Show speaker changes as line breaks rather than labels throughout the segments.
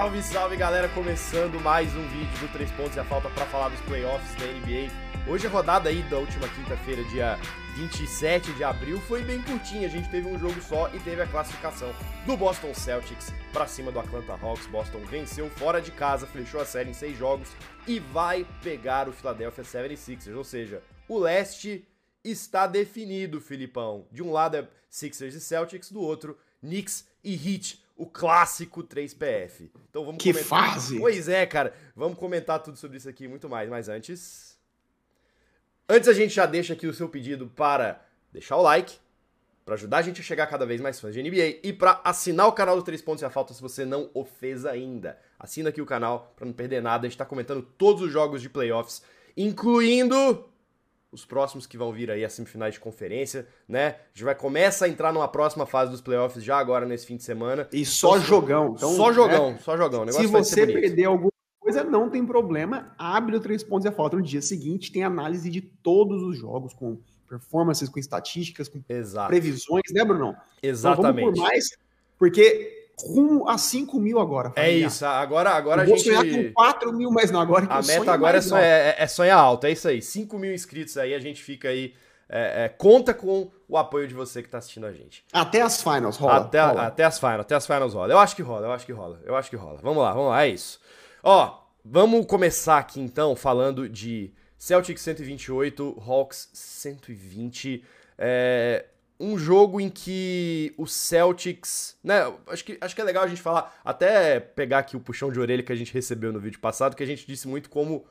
Salve, salve galera! Começando mais um vídeo do 3 pontos e a falta para falar dos playoffs da NBA. Hoje a rodada aí da última quinta-feira, dia 27 de abril, foi bem curtinha. A gente teve um jogo só e teve a classificação do Boston Celtics para cima do Atlanta Hawks. Boston venceu fora de casa, fechou a série em seis jogos e vai pegar o Philadelphia 76ers. Ou seja, o leste está definido, Filipão. De um lado é Sixers e Celtics, do outro Knicks e Heat o clássico 3PF. Então vamos
que comentar. fase!
Pois é, cara. Vamos comentar tudo sobre isso aqui e muito mais. Mas antes. Antes a gente já deixa aqui o seu pedido para deixar o like, para ajudar a gente a chegar cada vez mais fãs de NBA e para assinar o canal do 3 Pontos e a Falta se você não o fez ainda. Assina aqui o canal para não perder nada. A gente tá comentando todos os jogos de playoffs, incluindo os próximos que vão vir aí, as semifinais de conferência, né? A gente vai começar a entrar numa próxima fase dos playoffs já agora nesse fim de semana.
E só então, jogão.
Então, só jogão, né? só jogão.
Se você perder alguma coisa, não tem problema. Abre o três pontos e a falta no dia seguinte. Tem análise de todos os jogos, com performances, com estatísticas, com Exato. previsões, né, Bruno?
Exatamente. Então, vamos por mais,
porque rumo a 5 mil agora.
É isso, agora, agora a gente.
sonhar com 4 mil, mas não, agora
A meta agora é, sonhar, é, é sonhar alto, é isso aí. 5 mil inscritos aí, a gente fica aí. É, é, conta com o apoio de você que está assistindo a gente.
Até as finals rola.
Até,
rola.
até as finals, até as finals rola. Eu acho que rola, eu acho que rola, eu acho que rola. Vamos lá, vamos lá, é isso. Ó, vamos começar aqui então falando de Celtics 128, Hawks 120. É, um jogo em que o Celtics, né, acho que, acho que é legal a gente falar, até pegar aqui o puxão de orelha que a gente recebeu no vídeo passado, que a gente disse muito como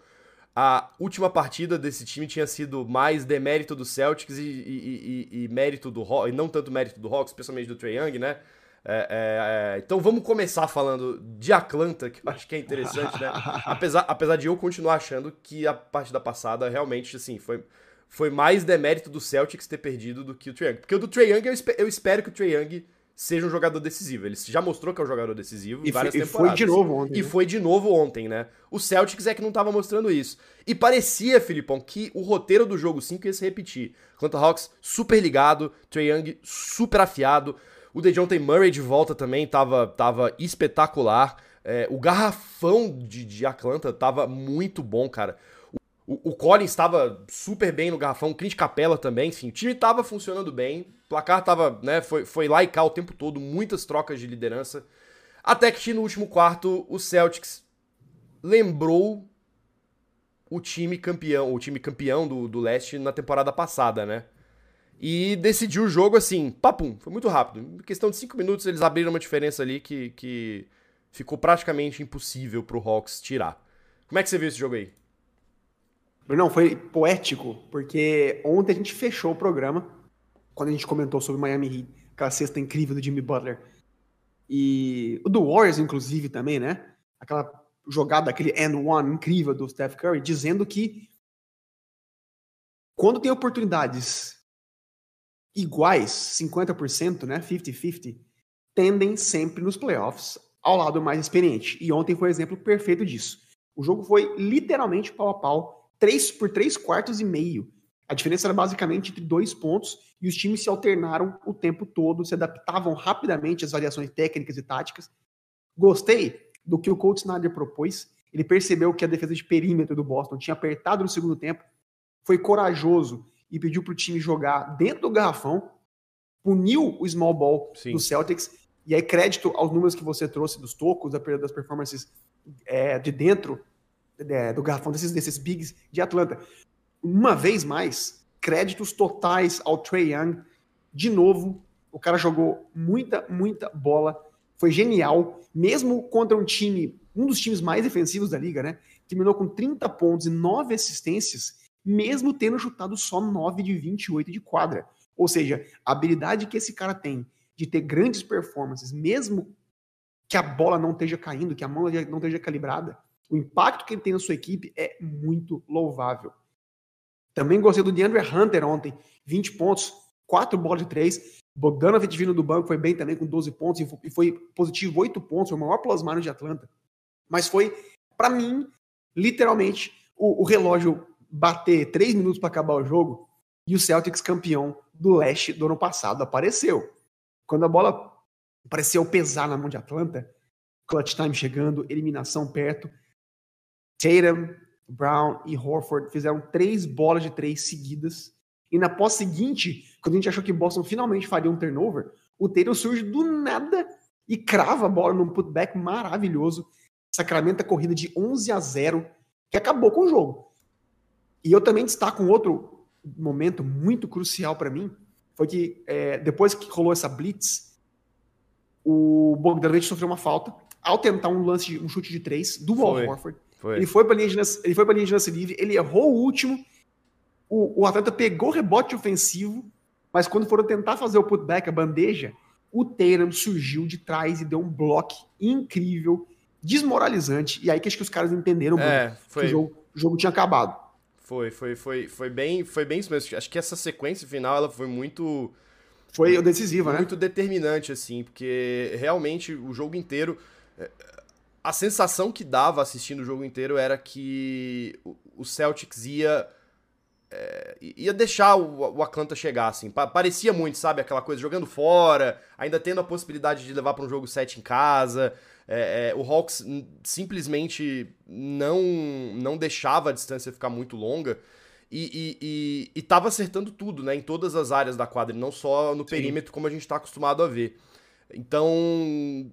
a última partida desse time tinha sido mais demérito do Celtics e, e, e, e mérito do Hawks, e não tanto mérito do Hawks, especialmente do Trae Young, né? É, é, é, então vamos começar falando de Atlanta, que eu acho que é interessante, né? apesar, apesar de eu continuar achando que a partida passada realmente, assim, foi foi mais demérito do Celtics ter perdido do que o Trae Young. Porque o do Trae Young, eu, espero, eu espero que o Trae Young seja um jogador decisivo. Ele já mostrou que é um jogador decisivo
e
várias
foi,
temporadas.
E foi de novo ontem.
E né? foi de novo ontem, né? O Celtics é que não tava mostrando isso. E parecia, Filipão, que o roteiro do jogo 5 ia se repetir. Atlanta Hawks super ligado, Trae Young super afiado. O DeJounte Murray de volta também tava, tava espetacular. É, o garrafão de, de Atlanta tava muito bom, cara. O, o Collins estava super bem no garrafão, o Clint Capella também, enfim, o time estava funcionando bem, o placar estava, né, foi, foi lá e cá o tempo todo, muitas trocas de liderança. Até que no último quarto, o Celtics lembrou o time campeão, o time campeão do, do leste na temporada passada, né? E decidiu o jogo assim, papum, foi muito rápido. Em questão de cinco minutos, eles abriram uma diferença ali que, que ficou praticamente impossível pro Hawks tirar. Como é que você viu esse jogo aí?
Não, foi poético, porque ontem a gente fechou o programa, quando a gente comentou sobre Miami Heat, aquela cesta incrível do Jimmy Butler. E o do Warriors, inclusive, também, né? Aquela jogada, aquele end one incrível do Steph Curry, dizendo que quando tem oportunidades iguais, 50%, né? 50-50, tendem sempre nos playoffs ao lado mais experiente. E ontem foi o exemplo perfeito disso. O jogo foi literalmente pau a pau três, por três quartos e meio. A diferença era basicamente entre dois pontos e os times se alternaram o tempo todo, se adaptavam rapidamente às variações técnicas e táticas. Gostei do que o Coach Snyder propôs. Ele percebeu que a defesa de perímetro do Boston tinha apertado no segundo tempo, foi corajoso e pediu para o time jogar dentro do garrafão, puniu o small ball Sim. do Celtics. E aí, crédito aos números que você trouxe dos tocos, das performances é, de dentro é, do garrafão desses, desses bigs de Atlanta. Uma vez mais, créditos totais ao Trey Young. De novo, o cara jogou muita, muita bola. Foi genial, mesmo contra um time, um dos times mais defensivos da liga, né? Terminou com 30 pontos e 9 assistências, mesmo tendo chutado só 9 de 28 de quadra. Ou seja, a habilidade que esse cara tem de ter grandes performances, mesmo que a bola não esteja caindo, que a mão não esteja calibrada, o impacto que ele tem na sua equipe é muito louvável. Também gostei do DeAndre Hunter ontem, 20 pontos, 4 bolas de 3. Bogdanovich vindo do banco foi bem também com 12 pontos e foi positivo 8 pontos, foi o maior minus de Atlanta. Mas foi, para mim, literalmente, o, o, relógio bater 3 minutos para acabar o jogo e o Celtics campeão do leste do ano passado apareceu. Quando a bola pareceu pesar na mão de Atlanta, clutch time chegando, eliminação perto. Tatum, Brown e Horford fizeram três bolas de três seguidas. E na pós seguinte, quando a gente achou que Boston finalmente faria um turnover, o Tatum surge do nada e crava a bola num putback maravilhoso. Sacramento a corrida de 11 a 0, que acabou com o jogo. E eu também destaco um outro momento muito crucial para mim, foi que é, depois que rolou essa blitz, o Bogdanovich sofreu uma falta ao tentar um lance, um chute de três do Wal Horford. Foi. Ele foi para linha de ele foi linha de lance livre, ele errou o último. O, o atleta pegou o rebote ofensivo, mas quando foram tentar fazer o putback, a bandeja, o Tatum surgiu de trás e deu um bloco incrível, desmoralizante. E aí que acho que os caras entenderam
é, foi...
que o jogo, o jogo tinha acabado.
Foi, foi, foi, foi bem, foi bem isso mesmo. Acho que essa sequência final ela foi muito
foi decisiva,
muito né? Muito determinante assim, porque realmente o jogo inteiro é, a sensação que dava assistindo o jogo inteiro era que o Celtics ia é, ia deixar o, o Atlanta chegar, assim. parecia muito, sabe? Aquela coisa jogando fora, ainda tendo a possibilidade de levar para um jogo 7 em casa. É, é, o Hawks simplesmente não, não deixava a distância ficar muito longa. E, e, e, e tava acertando tudo, né? Em todas as áreas da quadra, não só no Sim. perímetro, como a gente está acostumado a ver. Então,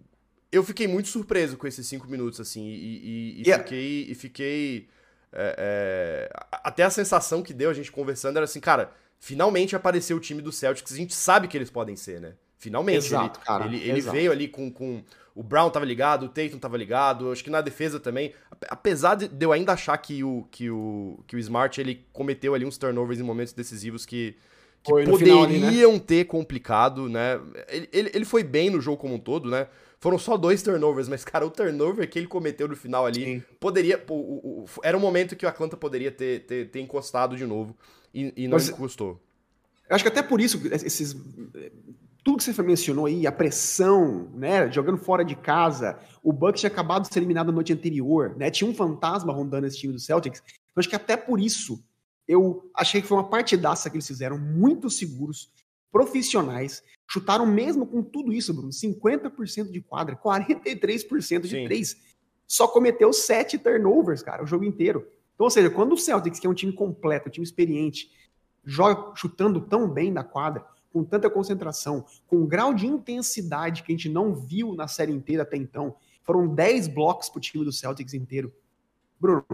eu fiquei muito surpreso com esses cinco minutos, assim, e, e, e yeah. fiquei. E fiquei é, é, até a sensação que deu a gente conversando era assim, cara, finalmente apareceu o time do Celtics, a gente sabe que eles podem ser, né? Finalmente.
Exato,
ele,
cara.
Ele, ele veio ali com, com. O Brown tava ligado, o Tatum tava ligado, acho que na defesa também. Apesar de eu ainda achar que o, que o, que o Smart ele cometeu ali uns turnovers em momentos decisivos que, que poderiam ali, né? ter complicado, né? Ele, ele, ele foi bem no jogo como um todo, né? Foram só dois turnovers, mas, cara, o turnover que ele cometeu no final ali Sim. poderia. O, o, o, era um momento que o Atlanta poderia ter, ter, ter encostado de novo e, e não mas, encostou.
Eu acho que até por isso, esses. Tudo que você mencionou aí, a pressão, né? Jogando fora de casa, o Bucks tinha acabado de ser eliminado na noite anterior, né? Tinha um fantasma rondando esse time do Celtics. Eu acho que até por isso eu achei que foi uma partidaça que eles fizeram, muito seguros, profissionais, chutaram mesmo com tudo isso, Bruno, 50% de quadra, 43% de Sim. três. Só cometeu sete turnovers, cara, o jogo inteiro. Então, ou seja, quando o Celtics, que é um time completo, um time experiente, joga chutando tão bem na quadra, com tanta concentração, com um grau de intensidade que a gente não viu na série inteira até então, foram 10 blocos pro time do Celtics inteiro. Bruno,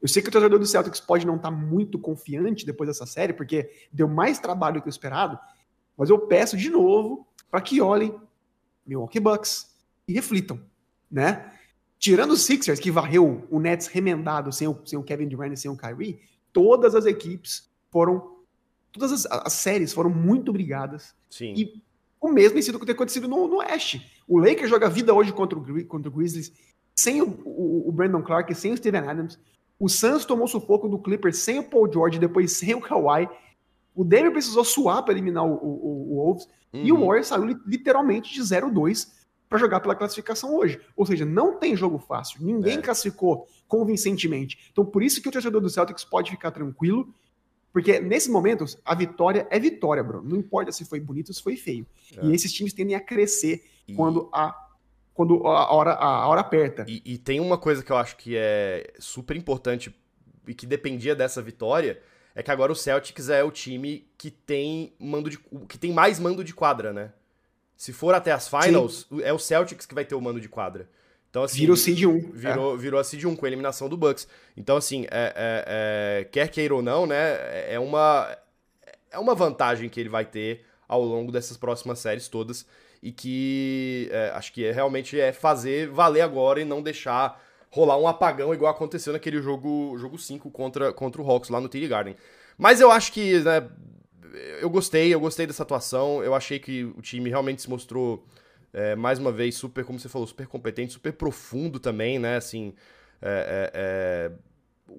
eu sei que o torcedor do Celtics pode não estar tá muito confiante depois dessa série, porque deu mais trabalho do que o esperado, mas eu peço de novo para que olhem Milwaukee Bucks e reflitam, né? Tirando o Sixers, que varreu o Nets remendado sem o, sem o Kevin Durant e sem o Kyrie, todas as equipes foram. Todas as, as séries foram muito brigadas.
Sim.
E o mesmo tem sido que tem acontecido no, no Oeste. O Lakers joga vida hoje contra o, contra o Grizzlies, sem o, o, o Brandon Clark, sem o Steven Adams. O Suns tomou sufoco do Clippers sem o Paul George, depois sem o Kawhi. O Denver precisou suar para eliminar o, o, o Wolves. Uhum. E o uhum. Warriors saiu literalmente de 0-2 para jogar pela classificação hoje. Ou seja, não tem jogo fácil. Ninguém é. classificou convincentemente. Então, por isso que o torcedor do Celtics pode ficar tranquilo. Porque nesse momento, a vitória é vitória, bro. Não importa se foi bonito ou se foi feio. É. E esses times tendem a crescer e... quando a quando a hora, a hora aperta.
E, e, tem uma coisa que eu acho que é super importante e que dependia dessa vitória, é que agora o Celtics é o time que tem mando de que tem mais mando de quadra, né? Se for até as finals, Sim. é o Celtics que vai ter o mando de quadra. Então, assim,
virou Seed 1.
Virou, é. virou a Seed 1 com a eliminação do Bucks. Então, assim, é, é, é, quer queira ou não, né? É uma, é uma vantagem que ele vai ter ao longo dessas próximas séries todas. E que é, acho que é, realmente é fazer valer agora e não deixar rolar um apagão igual aconteceu naquele jogo jogo 5 contra, contra o Hawks lá no TD Garden. Mas eu acho que, né, eu gostei, eu gostei dessa atuação, eu achei que o time realmente se mostrou, é, mais uma vez, super, como você falou, super competente, super profundo também, né, assim, é, é, é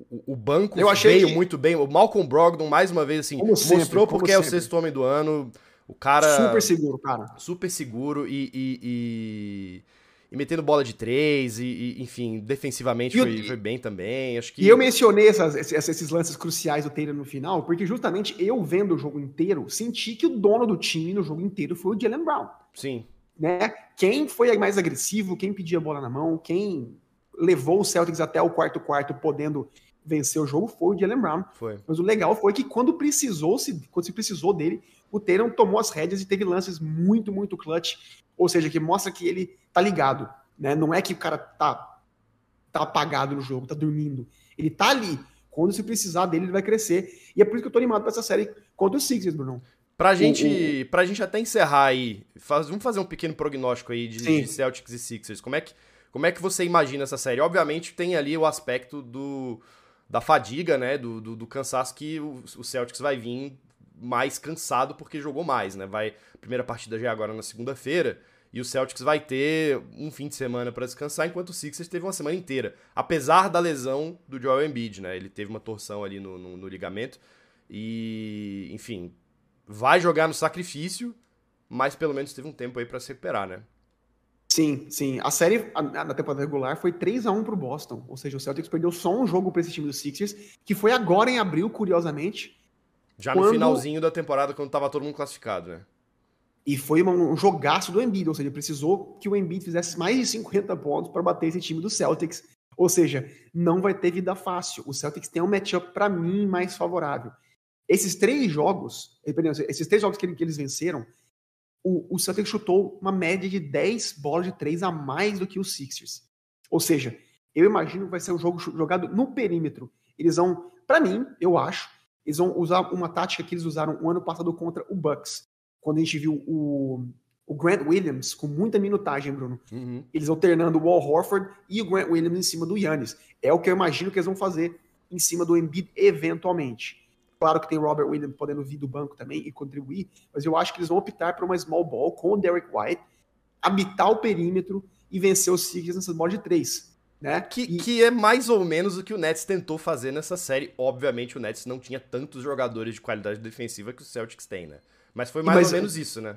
o, o, banco
eu achei
veio
que...
muito bem, o Malcolm Brogdon, mais uma vez, assim, como mostrou sempre, porque é o sexto homem do ano, o cara...
Super seguro, cara.
Super seguro e... e, e e metendo bola de três, e, e enfim, defensivamente foi, foi, bem também. Acho que...
E eu mencionei essas, esses lances cruciais do Taylor no final, porque justamente eu vendo o jogo inteiro, senti que o dono do time no jogo inteiro foi o Jalen Brown.
Sim.
né? Quem foi mais agressivo, quem pedia a bola na mão, quem levou o Celtics até o quarto quarto podendo vencer o jogo foi o Jalen Brown.
Foi.
Mas o legal foi que quando precisou, se, quando se precisou dele, o Tatum tomou as rédeas e teve lances muito, muito clutch. Ou seja, que mostra que ele tá ligado. Né? Não é que o cara tá, tá apagado no jogo, tá dormindo. Ele tá ali. Quando se precisar dele, ele vai crescer. E é por isso que eu tô animado pra essa série contra o Sixers, Bruno.
Pra gente, o, pra gente até encerrar aí, faz, vamos fazer um pequeno prognóstico aí de, de, Celtics e Sixers. Como é, que, como é que você imagina essa série? Obviamente tem ali o aspecto do, da fadiga, né? Do, do, do cansaço que o, o, Celtics vai vir mais cansado porque jogou mais, né? Vai, a primeira partida já é agora na segunda-feira. E o Celtics vai ter um fim de semana para descansar, enquanto o Sixers teve uma semana inteira. Apesar da lesão do Joel Embiid, né? Ele teve uma torção ali no, no, no ligamento. E, enfim, vai jogar no sacrifício, mas pelo menos teve um tempo aí para se recuperar, né?
Sim, sim. A série na temporada regular foi 3 a 1 pro Boston, ou seja, o Celtics perdeu só um jogo para esse time do Sixers, que foi agora em abril, curiosamente.
Já quando... no finalzinho da temporada, quando tava todo mundo classificado, né?
E foi um jogaço do Embiid, ou seja, precisou que o Embiid fizesse mais de 50 pontos para bater esse time do Celtics. Ou seja, não vai ter vida fácil. O Celtics tem um matchup para mim mais favorável. Esses três jogos, eh, esses três jogos que, eles venceram, o, o Celtics chutou uma média de 10 bolas de 3 a mais do que os Sixers. Ou seja, eu imagino que vai ser um jogo jogado no perímetro. Eles vão, para mim, eu acho, eles vão usar uma tática que eles usaram o ano passado contra o Bucks quando a gente viu o, o Grant Williams com muita minutagem, Bruno. Uhum. Eles alternando o Wall Horford e o Grant Williams em cima do Yannis. É o que eu imagino que eles vão fazer em cima do Embiid eventualmente. Claro que tem Robert Williams podendo vir do banco também e contribuir, mas eu acho que eles vão optar por uma small ball com o Derek White, habitar o perímetro e vencer os Sixers nessas bolas de três. Né?
Que,
e...
que é mais ou menos o que o Nets tentou fazer nessa série. Obviamente, o Nets não tinha tantos jogadores de qualidade defensiva que o Celtics tem, né? Mas foi mais Mas, ou menos isso, né?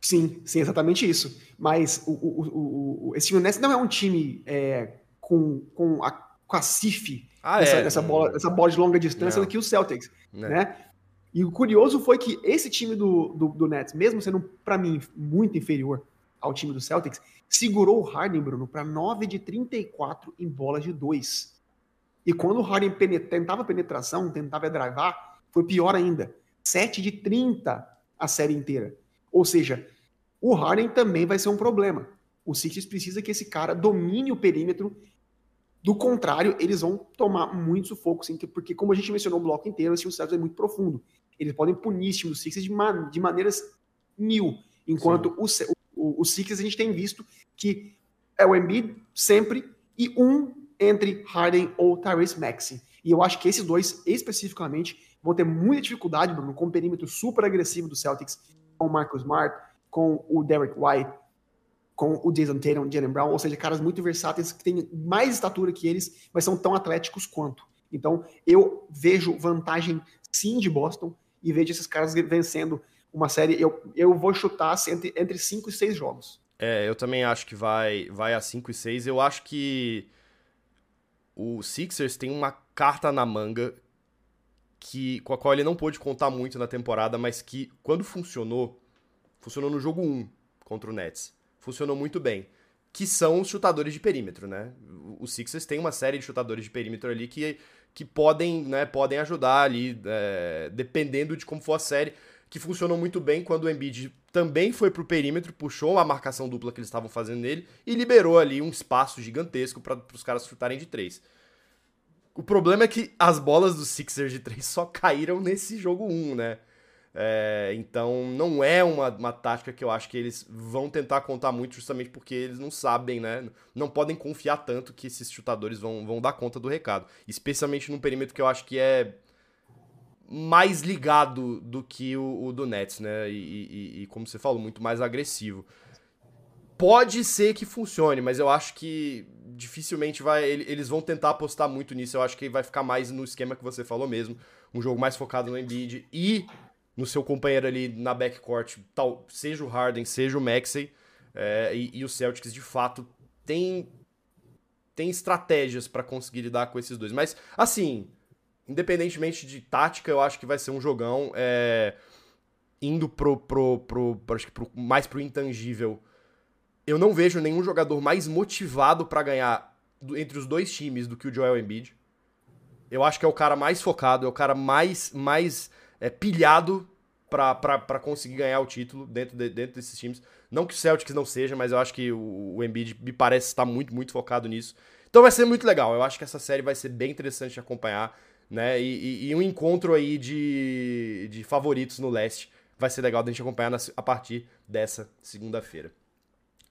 Sim, sim, exatamente isso. Mas o, o, o, esse time Nets não é um time é, com, com, a, com a CIF, ah, essa, é? essa, bola, essa bola de longa distância, do que o Celtics. Não. né? E o curioso foi que esse time do, do, do Nets, mesmo sendo, para mim, muito inferior ao time do Celtics, segurou o Harden, Bruno, para 9 de 34 em bolas de 2. E quando o Harden penet tentava penetração, tentava drivar, foi pior ainda. 7 de 30 a série inteira. Ou seja, o Harden também vai ser um problema. O Sixers precisa que esse cara domine o perímetro. Do contrário, eles vão tomar muito sufoco, sim, porque como a gente mencionou o bloco inteiro, assim, o Celtics é muito profundo. Eles podem punir esse time do Sixers de, man de maneiras mil. Enquanto o, o, o Sixers a gente tem visto que é o Embiid sempre e um entre Harden ou Tyrese Maxey. E eu acho que esses dois, especificamente, vão ter muita dificuldade, Bruno, com o perímetro super agressivo do Celtics, com o Marcus Smart, com o Derek White, com o Jason Tatum, Jalen Brown, ou seja, caras muito versáteis que têm mais estatura que eles, mas são tão atléticos quanto. Então, eu vejo vantagem sim de Boston e vejo esses caras vencendo uma série. Eu, eu vou chutar entre, entre 5 e 6 jogos.
É, eu também acho que vai, vai a 5 e 6. Eu acho que o Sixers tem uma carta na manga que com a qual ele não pôde contar muito na temporada, mas que quando funcionou, funcionou no jogo 1 contra o Nets. Funcionou muito bem. Que são os chutadores de perímetro, né? Os Sixers tem uma série de chutadores de perímetro ali que, que podem, né, podem ajudar ali, é, dependendo de como for a série, que funcionou muito bem quando o Embiid também foi pro perímetro, puxou a marcação dupla que eles estavam fazendo nele e liberou ali um espaço gigantesco para os caras chutarem de três. O problema é que as bolas do Sixers de 3 só caíram nesse jogo 1, né? É, então não é uma, uma tática que eu acho que eles vão tentar contar muito, justamente porque eles não sabem, né? Não podem confiar tanto que esses chutadores vão, vão dar conta do recado. Especialmente num perímetro que eu acho que é mais ligado do que o, o do Nets, né? E, e, e, como você falou, muito mais agressivo. Pode ser que funcione, mas eu acho que dificilmente vai. Eles vão tentar apostar muito nisso. Eu acho que vai ficar mais no esquema que você falou mesmo. Um jogo mais focado no Embiid e no seu companheiro ali na backcourt, tal, seja o Harden, seja o Maxey. É, e, e o Celtics, de fato, tem, tem estratégias para conseguir lidar com esses dois. Mas, assim, independentemente de tática, eu acho que vai ser um jogão. É, indo pro, pro, pro, pro acho que pro, mais pro intangível, eu não vejo nenhum jogador mais motivado para ganhar do, entre os dois times do que o Joel Embiid. Eu acho que é o cara mais focado, é o cara mais, mais é, pilhado para conseguir ganhar o título dentro, de, dentro desses times. Não que o Celtics não seja, mas eu acho que o, o Embiid me parece estar muito, muito focado nisso. Então vai ser muito legal. Eu acho que essa série vai ser bem interessante de acompanhar, né? E, e, e um encontro aí de, de favoritos no leste vai ser legal da gente acompanhar na, a partir dessa segunda-feira.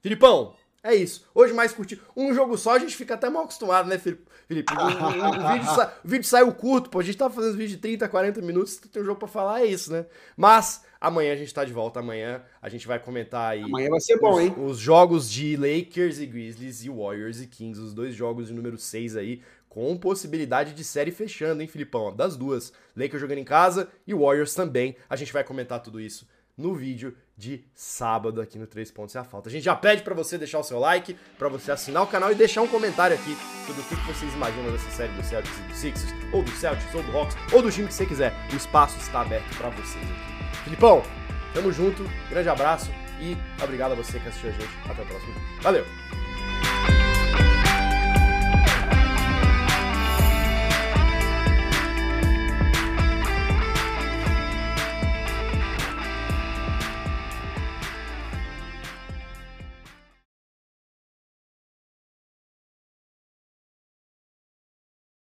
Filipão, é isso. Hoje mais curtido. Um jogo só a gente fica até mal acostumado, né, Felipe? O, vídeo, sa... o vídeo saiu curto, pô. A gente tá fazendo vídeo de 30, 40 minutos, tem um jogo pra falar, é isso, né? Mas amanhã a gente tá de volta. Amanhã a gente vai comentar aí.
Amanhã vai ser bom,
os,
hein?
Os jogos de Lakers e Grizzlies e Warriors e Kings, os dois jogos de número 6 aí, com possibilidade de série fechando, hein, Filipão? Das duas. Lakers jogando em casa e Warriors também. A gente vai comentar tudo isso no vídeo de sábado aqui no 3 Pontos e a Falta. A gente já pede para você deixar o seu like, para você assinar o canal e deixar um comentário aqui sobre o que vocês imaginam dessa série do Celtics e do Sixers, ou do Celtics, ou do Hawks, ou do time que você quiser. O espaço está aberto para vocês aqui. Filipão, tamo junto, grande abraço e obrigado a você que assistiu a gente. Até o próximo vídeo. Valeu!